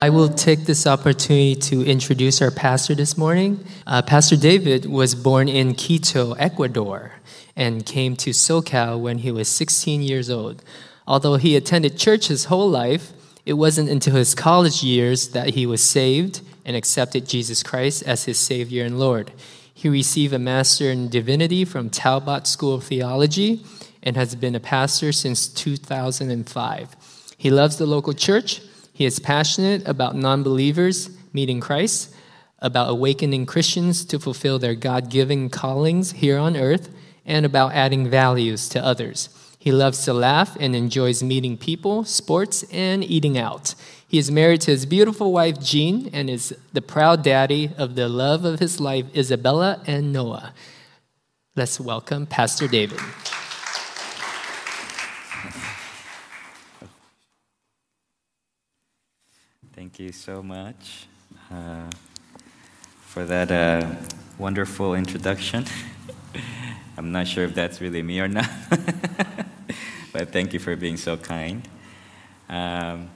I will take this opportunity to introduce our pastor this morning. Uh, pastor David was born in Quito, Ecuador, and came to SoCal when he was 16 years old. Although he attended church his whole life, it wasn't until his college years that he was saved and accepted Jesus Christ as his Savior and Lord. He received a Master in Divinity from Talbot School of Theology and has been a pastor since 2005. He loves the local church he is passionate about non believers meeting Christ, about awakening Christians to fulfill their God given callings here on earth, and about adding values to others. He loves to laugh and enjoys meeting people, sports, and eating out. He is married to his beautiful wife, Jean, and is the proud daddy of the love of his life, Isabella and Noah. Let's welcome Pastor David. Thank you so much uh, for that uh, wonderful introduction. I'm not sure if that's really me or not, but thank you for being so kind. Um,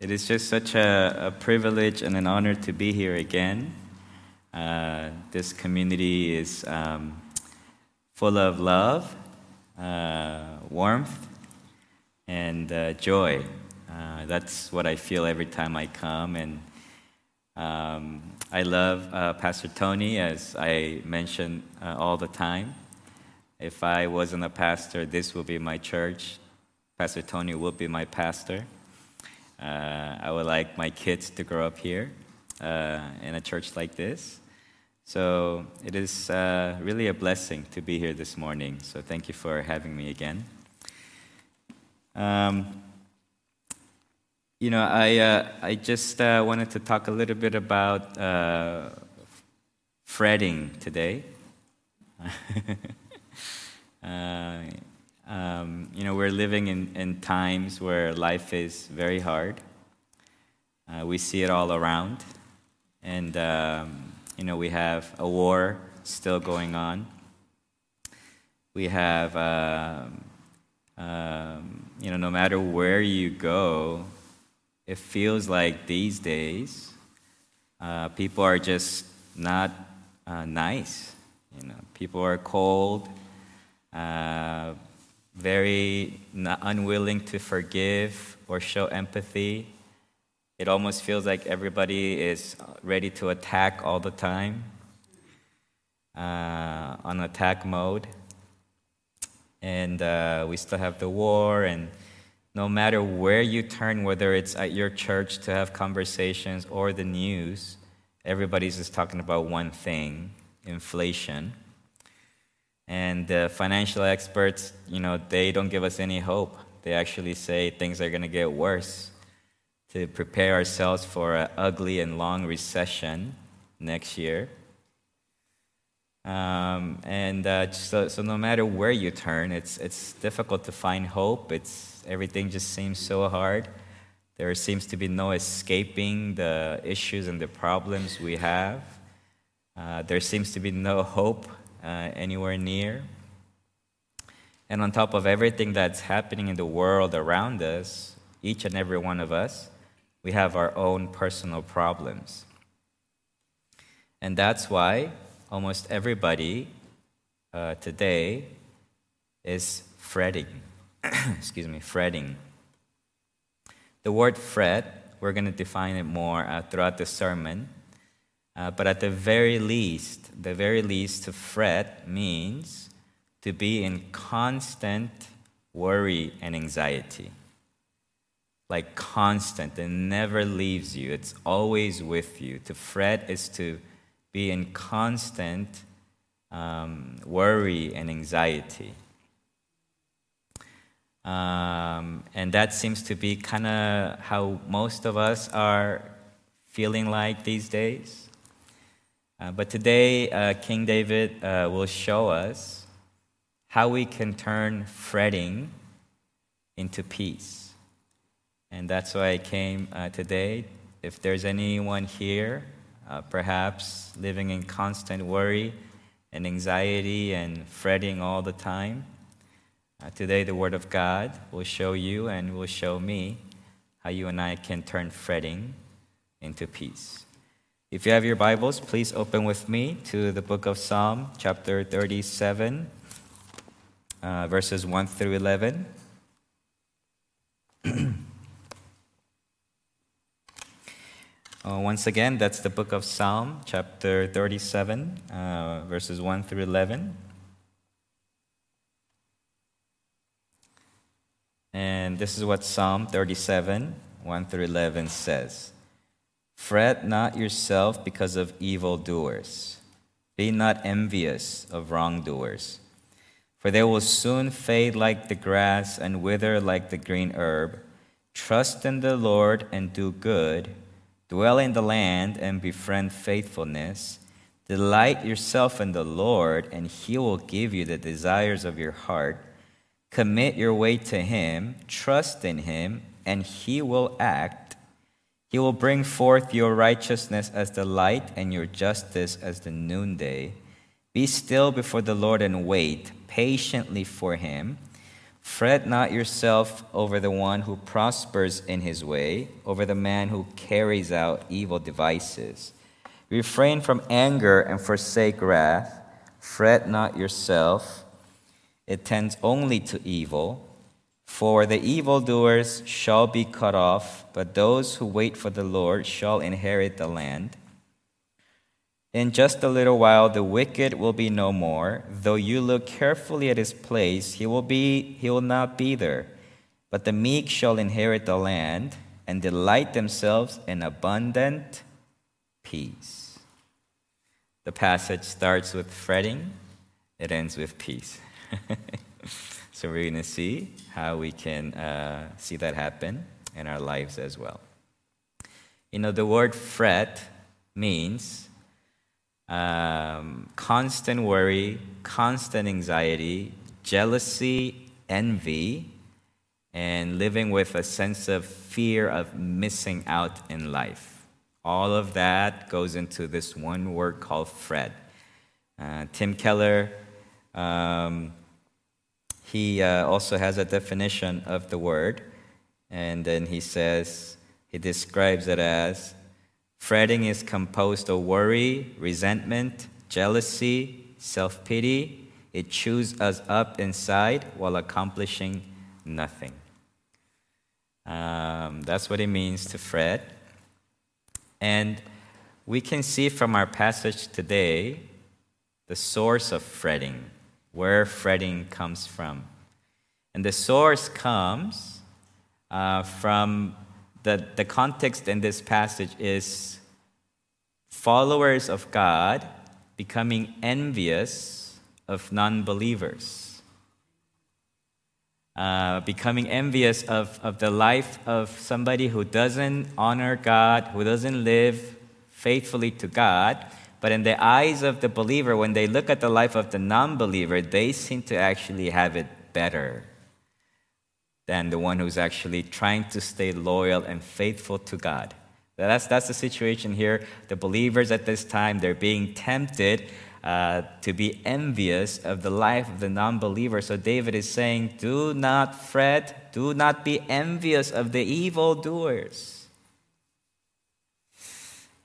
it is just such a, a, privilege and an honor to be here again. Uh, this community is um, full of love, uh, warmth, and uh, joy. Uh, that's what I feel every time I come. And um, I love uh, Pastor Tony, as I mention uh, all the time. If I wasn't a pastor, this would be my church. Pastor Tony would be my pastor. Uh, I would like my kids to grow up here uh, in a church like this. So it is really a blessing to be here this morning. So thank you for having me again. Um, you know, I, uh, I just uh, wanted to talk a little bit about uh, fretting today. Uh, um, you know, we're living in, in times where life is very hard. Uh, we see it all around. And, um, you know, we have a war still going on. We have, um, um you know, no matter where you go, it feels like these days uh, people are just not uh, nice. You know, people are cold, uh, very unwilling to forgive or show empathy. It almost feels like everybody is ready to attack all the time, uh, on attack mode. And uh, we still have the war and no matter where you turn, whether it's at your church to have conversations or the news, everybody's just talking about one thing inflation. And the financial experts, you know, they don't give us any hope. They actually say things are going to get worse to prepare ourselves for an ugly and long recession next year. Um, and uh, so, so, no matter where you turn, it's, it's difficult to find hope. It's Everything just seems so hard. There seems to be no escaping the issues and the problems we have. Uh, there seems to be no hope uh, anywhere near. And on top of everything that's happening in the world around us, each and every one of us, we have our own personal problems. And that's why almost everybody uh, today is fretting. excuse me, fretting. The word fret, we're going to define it more uh, throughout the sermon. Uh, but at the very least, the very least, to fret means to be in constant worry and anxiety. Like constant, it never leaves you, it's always with you. To fret is to be in constant um, worry and anxiety. Um, and that seems to be kind of how most of us are feeling like these days. Uh, but today, uh, King David uh, will show us how we can turn fretting into peace. And that's why I came uh, today. If there's anyone here, uh, perhaps living in constant worry and anxiety and fretting all the time, uh, today, the Word of God will show you and will show me how you and I can turn fretting into peace. If you have your Bibles, please open with me to the book of Psalm, chapter 37, uh, verses 1 through 11. uh, once again, that's the book of Psalm, chapter 37, uh, verses 1 through 11. And this is what Psalm 37, 1 through 11 says Fret not yourself because of evildoers, be not envious of wrongdoers, for they will soon fade like the grass and wither like the green herb. Trust in the Lord and do good, dwell in the land and befriend faithfulness. Delight yourself in the Lord, and he will give you the desires of your heart. Commit your way to Him, trust in Him, and He will act. He will bring forth your righteousness as the light and your justice as the noonday. Be still before the Lord and wait patiently for Him. Fret not yourself over the one who prospers in his way, over the man who carries out evil devices. Refrain from anger and forsake wrath. Fret not yourself it tends only to evil. For the evildoers shall be cut off, but those who wait for the Lord shall inherit the land. In just a little while the wicked will be no more. Though you look carefully at his place, he will be he will not be there. But the meek shall inherit the land and delight themselves in abundant peace. The passage starts with fretting, it ends with peace. so we're going to see how we can uh, see that happen in our lives as well. You know, the word fret means um, constant worry, constant anxiety, jealousy, envy, and living with a sense of fear of missing out in life. All of that goes into this one word called fret. Uh, Tim Keller um, he uh, also has a definition of the word, and then he says, he describes it as fretting is composed of worry, resentment, jealousy, self pity. It chews us up inside while accomplishing nothing. Um, that's what it means to fret. And we can see from our passage today the source of fretting where fretting comes from. And the source comes uh, from the, the context in this passage is followers of God becoming envious of non believers. Uh, becoming envious of, of the life of somebody who doesn't honor God, who doesn't live faithfully to God, but in the eyes of the believer, when they look at the life of the non believer, they seem to actually have it better than the one who's actually trying to stay loyal and faithful to God. That's, that's the situation here. The believers at this time, they're being tempted uh, to be envious of the life of the non believer. So David is saying, Do not fret, do not be envious of the evildoers.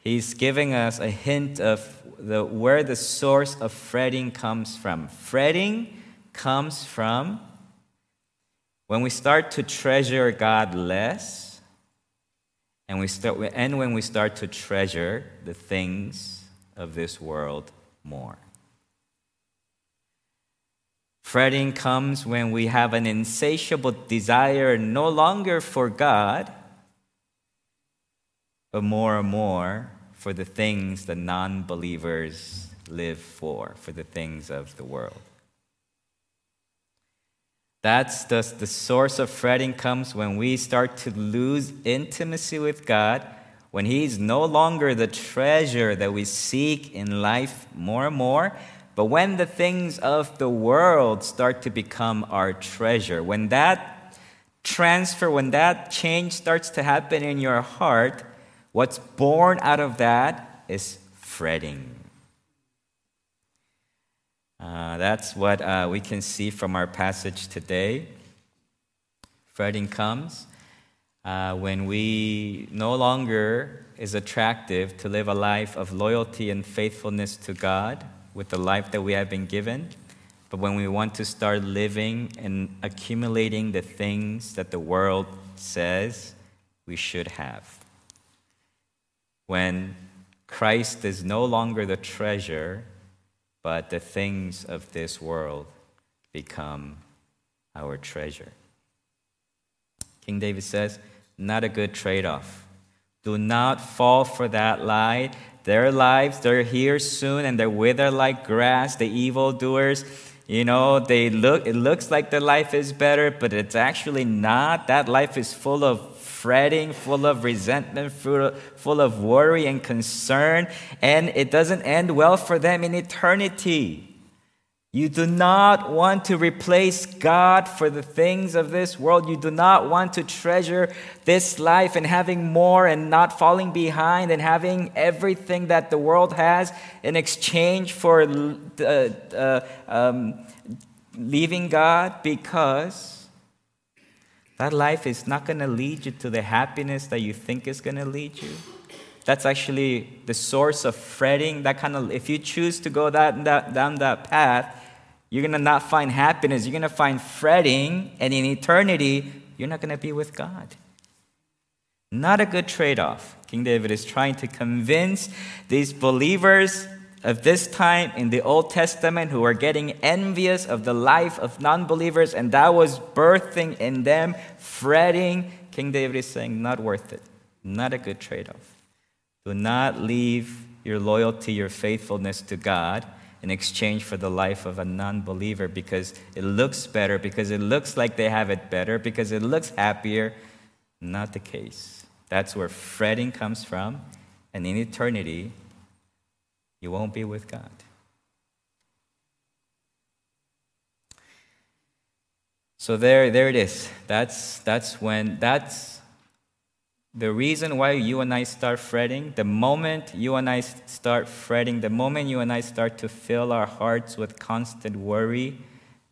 He's giving us a hint of the, where the source of fretting comes from. Fretting comes from when we start to treasure God less, and, we start, and when we start to treasure the things of this world more. Fretting comes when we have an insatiable desire no longer for God but more and more for the things the non believers live for, for the things of the world. That's the, the source of fretting comes when we start to lose intimacy with God, when He's no longer the treasure that we seek in life more and more, but when the things of the world start to become our treasure, when that transfer, when that change starts to happen in your heart, What's born out of that is fretting. Uh, that's what uh, we can see from our passage today. Fretting comes. uh, when we no longer is attractive to live a life of loyalty and faithfulness to God with the life that we have been given, but when we want to start living and accumulating the things that the world says we should have. When Christ is no longer the treasure, but the things of this world become our treasure. King David says, not a good trade off. Do not fall for that lie. Their lives, they're here soon and they wither like grass. The evildoers, you know, they look, it looks like their life is better, but it's actually not. That life is full of fretting, full of resentment, full of worry and concern, and it doesn't end well for them in eternity. You do not want to replace God for the things of this world. You do not want to treasure this life and having more and not falling behind and having everything that the world has in exchange for uh, uh, um, leaving God because that life is not going to lead you to the happiness that you think is going to lead you that's actually the source of fretting that kind of if you choose to go that, that down that path you're going to not find happiness. You're going to find fretting, and in eternity, you're not going to be with God. Not a good trade off. King David is trying to convince these believers of this time in the Old Testament who are getting envious of the life of non believers, and that was birthing in them fretting. King David is saying, not worth it. Not a good trade off. Do not leave your loyalty, your faithfulness to God in exchange for the life of a non believer because it looks better, because it looks like they have it better, because it looks happier. Not the case. That's where fretting comes from. And in eternity, you won't be with God. So there, there it is. That's, that's when, that's the reason why you and I start fretting, the moment you and I start fretting, the moment you and I start to fill our hearts with constant worry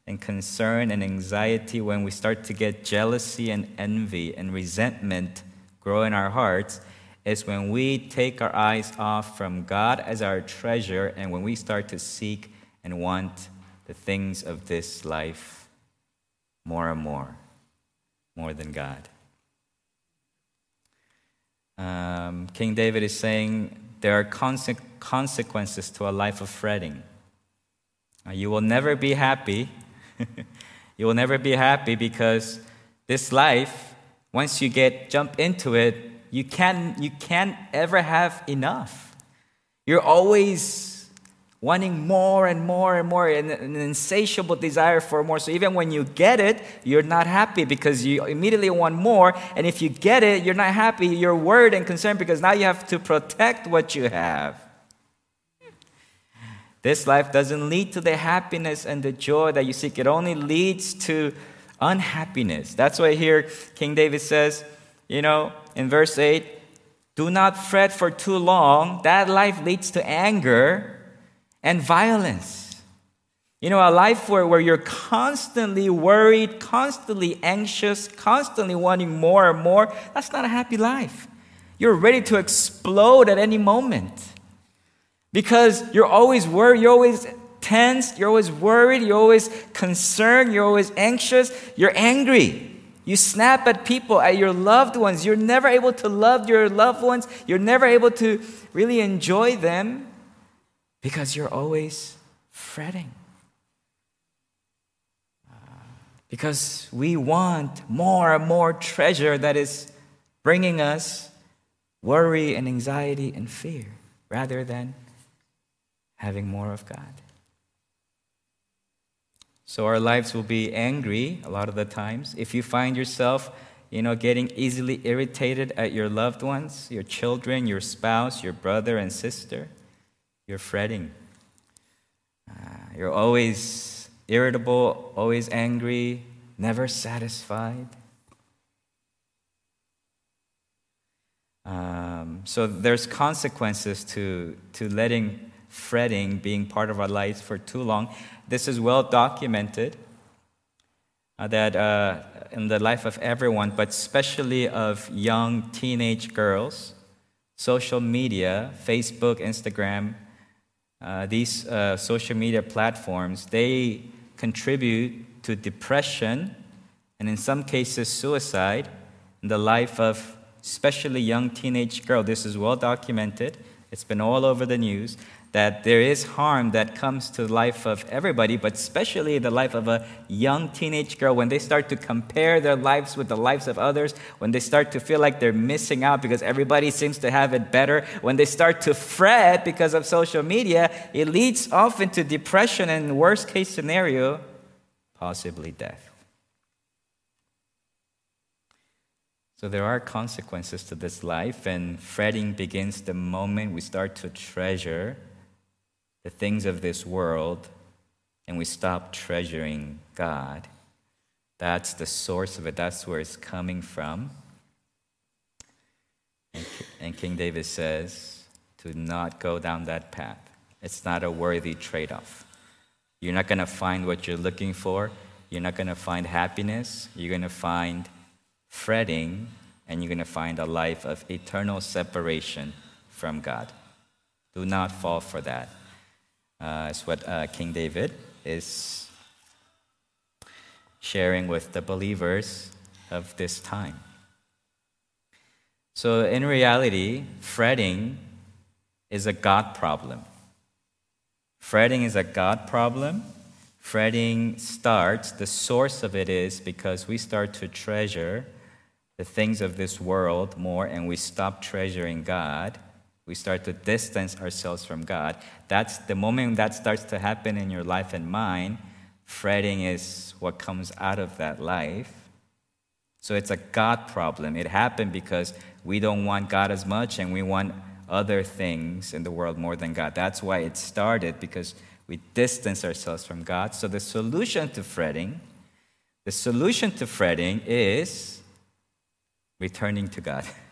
and concern and anxiety, when we start to get jealousy and envy and resentment grow in our hearts, is when we take our eyes off from God as our treasure and when we start to seek and want the things of this life more and more, more than God um, King David is saying there are conse- consequences to a life of fretting. Uh, you will never be happy. you will never be happy because this life, once you get jump into it, you can't you can't ever have enough. You're always wanting more and more and more, and an insatiable desire for more. So even when you get it, you're not happy because you immediately want more. And if you get it, you're not happy. You're worried and concerned because now you have to protect what you have. This life doesn't lead to the happiness and the joy that you seek, it only leads to unhappiness. That's why here King David says, you know, in verse 8, do not fret for too long. That life leads to anger and violence. You know, a life where, where you're constantly worried, constantly anxious, constantly wanting more and more, that's not a happy life. You're ready to explode at any moment because you're always worried, you're always tense, you're always worried, you're always concerned, you're always anxious, you're angry. You snap at people, at your loved ones. You're never able to love your loved ones. You're never able to really enjoy them because you're always fretting. Uh, because we want more and more treasure that is bringing us worry and anxiety and fear rather than having more of God. So our lives will be angry a lot of the times. If you find yourself, you know, getting easily irritated at your loved ones, your children, your spouse, your brother and sister, you're fretting. Uh, you're always irritable, always angry, never satisfied. Um, so there's consequences to, to letting fretting being part of our lives for too long. This is well documented. uh, that uh, in the life of everyone, but especially of young teenage girls, social media, Facebook, Instagram, uh, these uh, social media platforms, they contribute to depression and in some cases suicide in the life of especially young teenage girl. This is well documented. It's been all over the news that there is harm that comes to the life of everybody, but especially the life of a young teenage girl when they start to compare their lives with the lives of others, when they start to feel like they're missing out because everybody seems to have it better, when they start to fret because of social media, it leads often to depression and worst case scenario, possibly death. So there are consequences to this life, and fretting begins the moment we start to treasure the things of this world and we stop treasuring God. That's the source of it, that's where it's coming from. And, King David says to not go down that path. It's not a worthy trade off. You're not going to find what you're looking for. You're not going to find happiness. You're going to find fretting, and you're going to find a life of eternal separation from God. Do not fall for that. Uh, it's what uh, King David is sharing with the believers of this time. So, in reality, fretting is a God problem. Fretting is a God problem Fretting starts, the source of it is because we start to treasure the things of this world more and we stop treasuring God. We start to distance ourselves from God. That's the moment that starts to happen in your life and mine. Fretting is what comes out of that life. So it's a God problem. It happened because we don't want God as much and we want other things in the world more than God. That's why it started because we distance ourselves from God. So the solution to fretting, the solution to fretting is returning to God.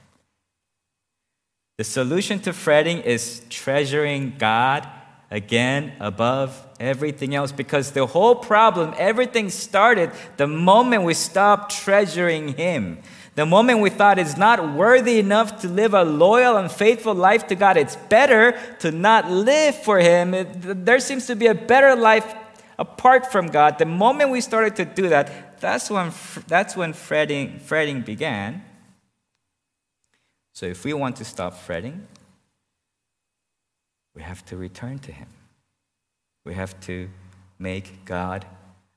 The solution to fretting is treasuring God again above everything else because the whole problem, everything started the moment we stopped treasuring Him. The moment we thought it's not worthy enough to live a loyal and faithful life to God, it's better to not live for Him. It, there seems to be a better life apart from God. The moment we started to do that, that's when, that's when fretting, fretting began. So if we want to stop fretting, we have to return to Him. We have to make God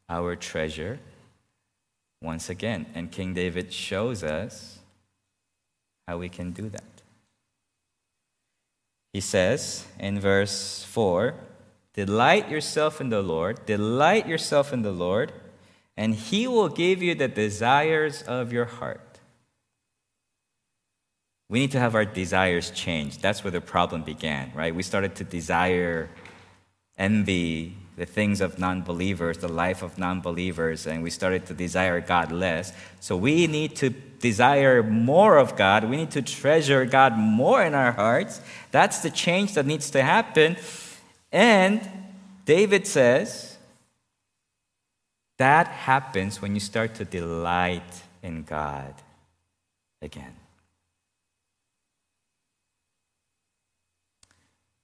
our treasure once again. And King David shows us how we can do that. He says in verse 4 Delight yourself in the Lord, delight yourself in the Lord, and he will give you the desires of your heart. We need to have our desires changed. That's where the problem began, right? We started to desire envy, the things of non believers, the life of non believers, and we started to desire God less. So we need to desire more of God. We need to treasure God more in our hearts. That's the change that needs to happen. And David says that happens when you start to delight in God again.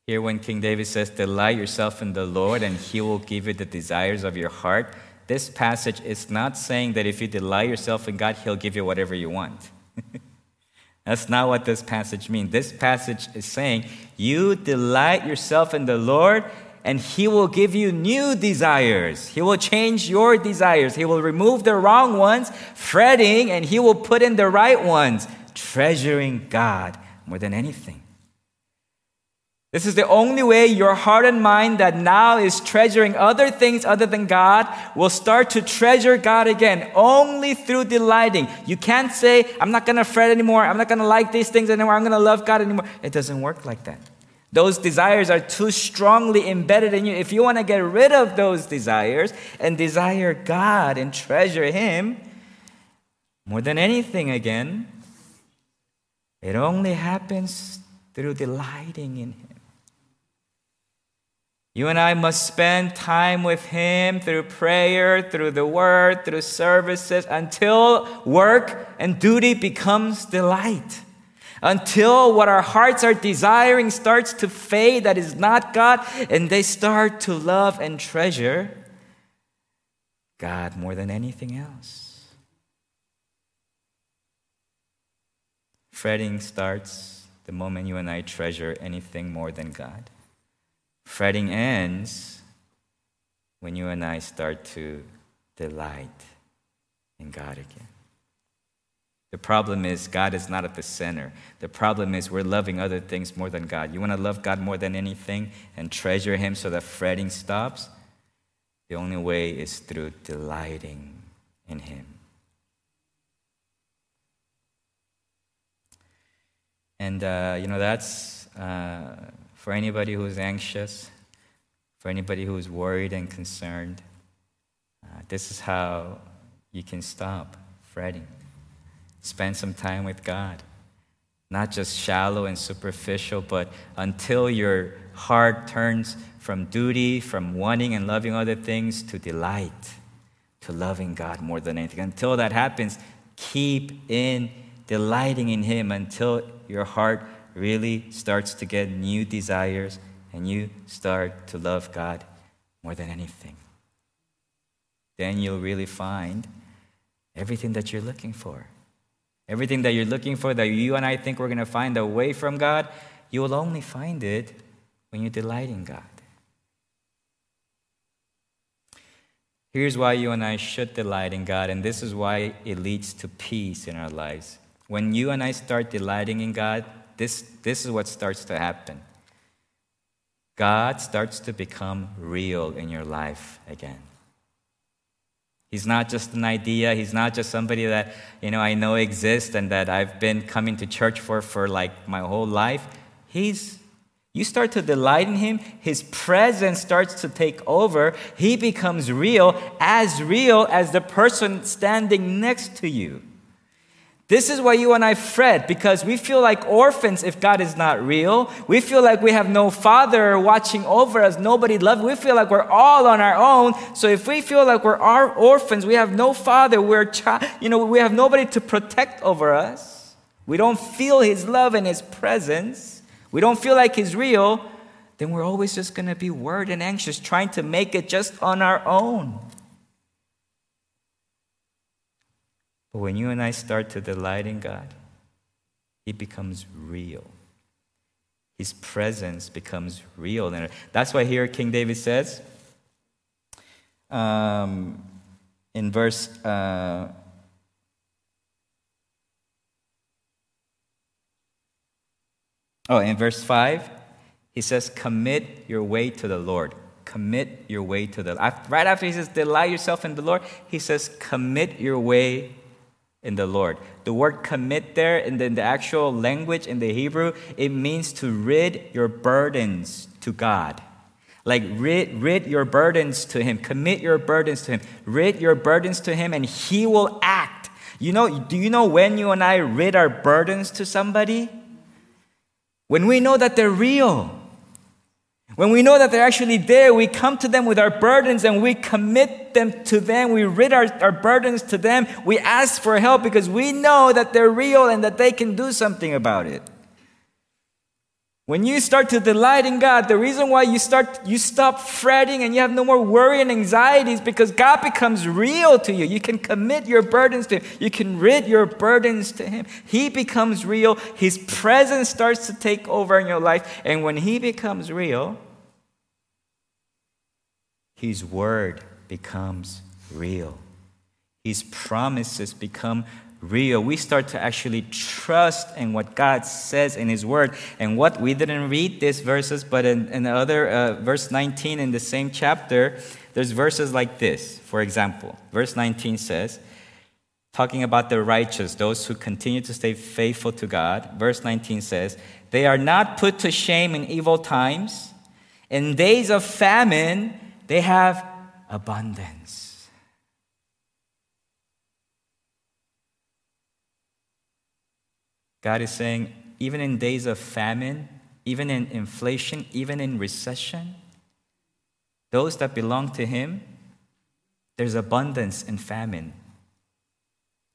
Here, when King David says, Delight yourself in the Lord, and he will give you the desires of your heart, this passage is not saying that if you delight yourself in God, he'll give you whatever you want. That's not what this passage means. This passage is saying, You delight yourself in the Lord, and He will give you new desires. He will change your desires. He will remove the wrong ones, fretting, and He will put in the right ones, treasuring God more than anything. This is the only way your heart and mind that now is treasuring other things other than God will start to treasure God again, only through delighting. You can't say, I'm not going to fret anymore. I'm not going to like these things anymore. I'm going to love God anymore. It doesn't work like that. Those desires are too strongly embedded in you. If you want to get rid of those desires and desire God and treasure Him more than anything again, it only happens through delighting in Him. You and I must spend time with Him through prayer, through the Word, through services, until work and duty becomes delight. Until what our hearts are desiring starts to fade, that is not God, and they start to love and treasure God more than anything else. Fretting starts the moment you and I treasure anything more than God. Fretting ends when you and I start to delight in God again. The problem is God is not at the center. The problem is we're loving other things more than God. You want to love God more than anything and treasure Him so that fretting stops? The only way is through delighting in Him. And, uh, you know, that's uh, for anybody who's anxious, for anybody who's worried and concerned. Uh, this is how you can stop fretting. Spend some time with God. Not just shallow and superficial, but until your heart turns from duty, from wanting and loving other things, to delight, to loving God more than anything. Until that happens, keep in delighting in Him until your heart really starts to get new desires and you start to love God more than anything. Then you'll really find everything that you're looking for. Everything that you're looking for, that you and I think we're going to find away from God, you will only find it when you delight in God. Here's why you and I should delight in God, and this is why it leads to peace in our lives. When you and I start delighting in God, this, this is what starts to happen. God starts to become real in your life again. He's not just an idea. He's not just somebody that, you know, I know exists and that I've been coming to church for for like my whole life. He's you start to delight in him, his presence starts to take over. He becomes real, as real as the person standing next to you. This is why you and I fret because we feel like orphans if God is not real. We feel like we have no father watching over us, nobody loves. We feel like we're all on our own. So if we feel like we're orphans, we have no father, we're child, you know, we have nobody to protect over us. We don't feel his love and his presence. We don't feel like he's real, then we're always just going to be worried and anxious trying to make it just on our own. When you and I start to delight in God, He becomes real. His presence becomes real. And that's why here King David says um, in verse. Uh, oh, in verse 5, he says, Commit your way to the Lord. Commit your way to the Right after he says, Delight yourself in the Lord, he says, Commit your way in the Lord. The word commit there in the, in the, actual language in the Hebrew, it means to rid your burdens to God. Like rid, rid your burdens to Him, commit your burdens to Him, rid your burdens to Him, and He will act. You know, do you know when you and I rid our burdens to somebody? When we know that they're real. When we know that they're actually there, we come to them with our burdens and we commit them to them. We rid our, our burdens to them. We ask for help because we know that they're real and that they can do something about it. When you start to delight in God, the reason why you start you stop fretting and you have no more worry and anxiety is because God becomes real to you. You can commit your burdens to Him. You can rid your burdens to Him. He becomes real. His presence starts to take over in your life. And when He becomes real, his word becomes real. His promises become real. We start to actually trust in what God says in His Word. And what we didn't read these verses, but in, in the other uh, verse 19 in the same chapter, there's verses like this. For example, verse 19 says, talking about the righteous, those who continue to stay faithful to God. Verse 19 says, They are not put to shame in evil times. In days of famine, they have abundance. God is saying, even in days of famine, even in inflation, even in recession, those that belong to Him, there's abundance and famine.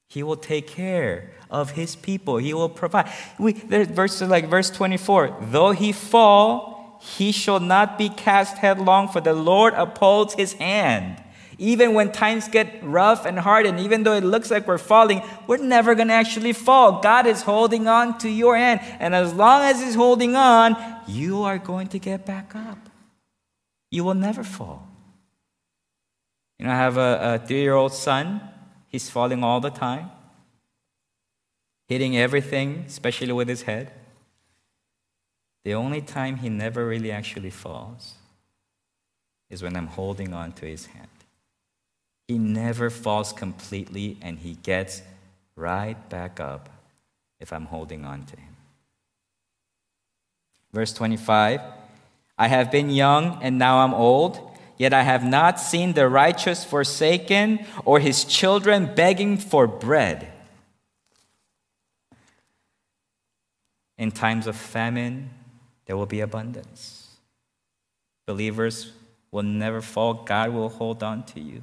He will take care of His people. He will provide. We, there's verses like verse 24 though he fall, he shall not be cast headlong, for the Lord upholds his hand. Even when times get rough and hard, and even though it looks like we're falling, we're never going to actually fall. God is holding on to your hand. And as long as He's holding on, you are going to get back up. You will never fall. You know, I have a, a three year old son. He's falling all the time, hitting everything, especially with his head. The only time he never really actually falls is when I'm holding on to his hand. He never falls completely and he gets right back up if I'm holding on to him. Verse 25 I have been young and now I'm old, yet I have not seen the righteous forsaken or his children begging for bread. In times of famine, there will be abundance. Believers will never fall, God will hold on to you.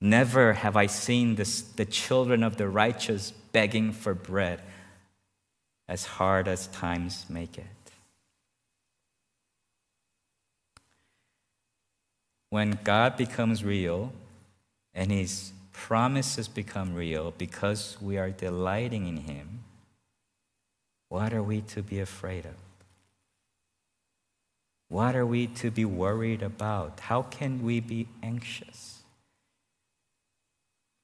Never have I seen this, the children of the righteous begging for bread, as hard as times make it. When God becomes real and His promises become real because we are delighting in Him, what are we to be afraid of? What are we to be worried about? How can we be anxious?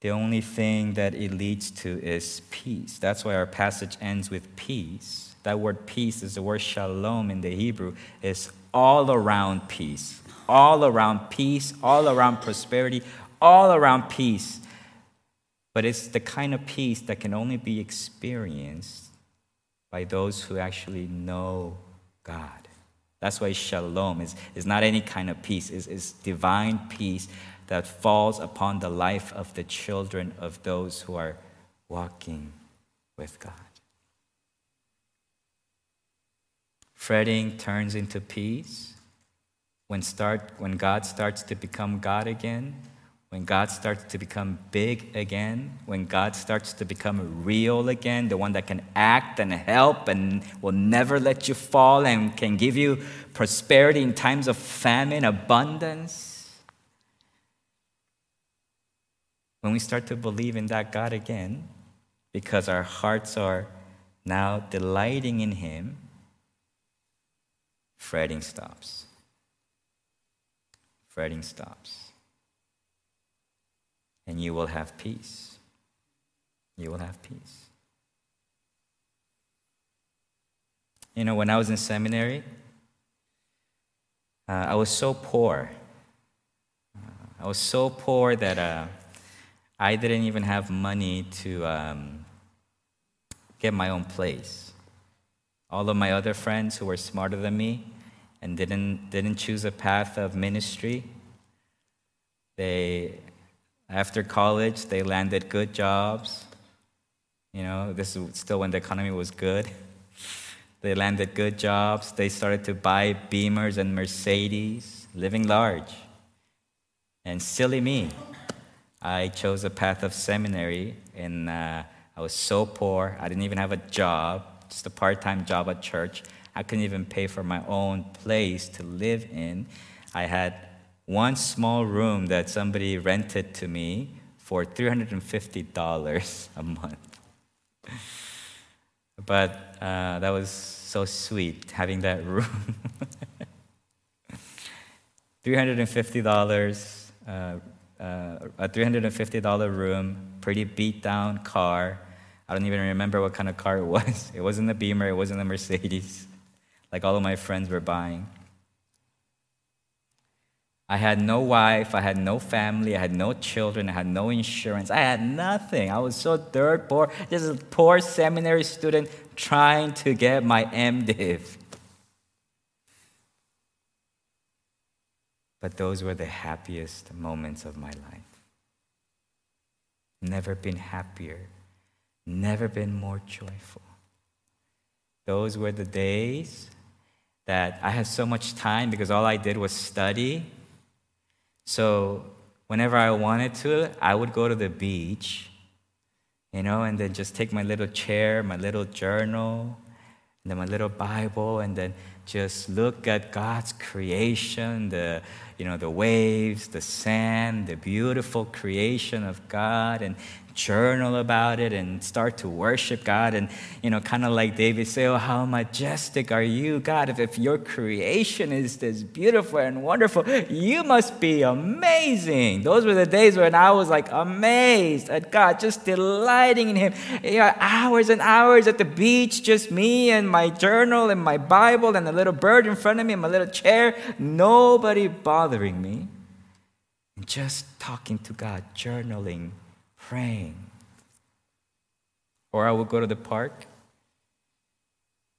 The only thing that it leads to is peace. That's why our passage ends with peace. That word peace is the word shalom in the Hebrew, is all around peace. All around peace, all around prosperity, all around peace. But it's the kind of peace that can only be experienced by those who actually know God. That's why shalom is, is not any kind of peace, it's, it's divine peace that falls upon the life of the children of those who are walking with God. Fretting turns into peace when, start, when God starts to become God again, when God starts to become big again, when God starts to become real again, the one that can act and help and will never let you fall and can give you prosperity in times of famine, abundance when we start to believe in that God again, because our hearts are now delighting in Him, fretting stops. Fretting stops. And you will have peace. You will have peace. You know, when I was in seminary, uh, I was so poor. Uh, I was so poor that. Uh, I didn't even have money to um, get my own place. All of my other friends who were smarter than me and didn't, didn't choose a path of ministry, they, after college, they landed good jobs. You know, this is still when the economy was good. They landed good jobs. They started to buy Beamers and Mercedes, living large. And silly me, I chose a path of seminary, and uh, I was so poor. I didn't even have a job, just a part time job at church. I couldn't even pay for my own place to live in. I had one small room that somebody rented to me for $350 a month. but uh, that was so sweet having that room. $350 uh, a $350 room, pretty beat down car. I don't even remember what kind of car it was. It wasn't a Beamer, it wasn't a Mercedes, like all of my friends were buying. I had no wife, I had no family, I had no children, I had no insurance, I had nothing. I was so dirt poor, just a poor seminary student trying to get my MDiv. But those were the happiest moments of my life. Never been happier, never been more joyful. Those were the days that I had so much time because all I did was study. So whenever I wanted to, I would go to the beach, you know, and then just take my little chair, my little journal, and then my little Bible, and then just look at God's creation, the you know the waves, the sand, the beautiful creation of God, and journal about it and start to worship God and, you know, kind of like David say, Oh, how majestic are you, God? If, if your creation is this beautiful and wonderful, you must be amazing. Those were the days when I was like amazed at God, just delighting in Him. You know, hours and hours at the beach, just me and my journal and my Bible and a little bird in front of me and my little chair, nobody bothering me. And just talking to God, journaling, praying. Or I would go to the park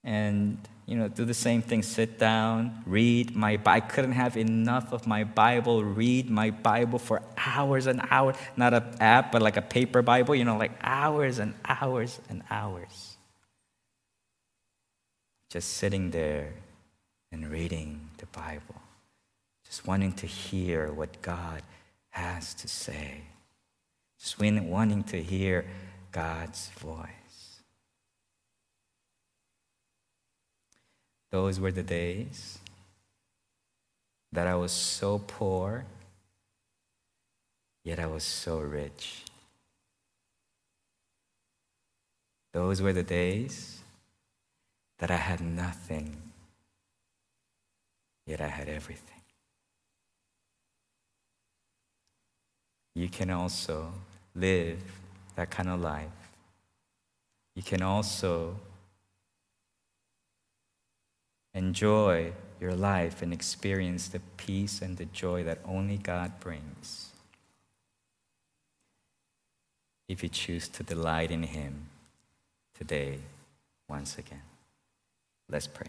and you know do the same thing sit down read my i couldn't have enough of my bible read my bible for hours and hours not an app but like a paper bible you know like hours and hours and hours just sitting there and reading the bible just wanting to hear what god has to say just wanting to hear God's voice. Those were the days that I was so poor, yet I was so rich. Those were the days that I had nothing, yet I had everything. You can also live that kind of life. You can also enjoy your life and experience the peace and the joy that only God brings if you choose to delight in Him today once again. Let's pray.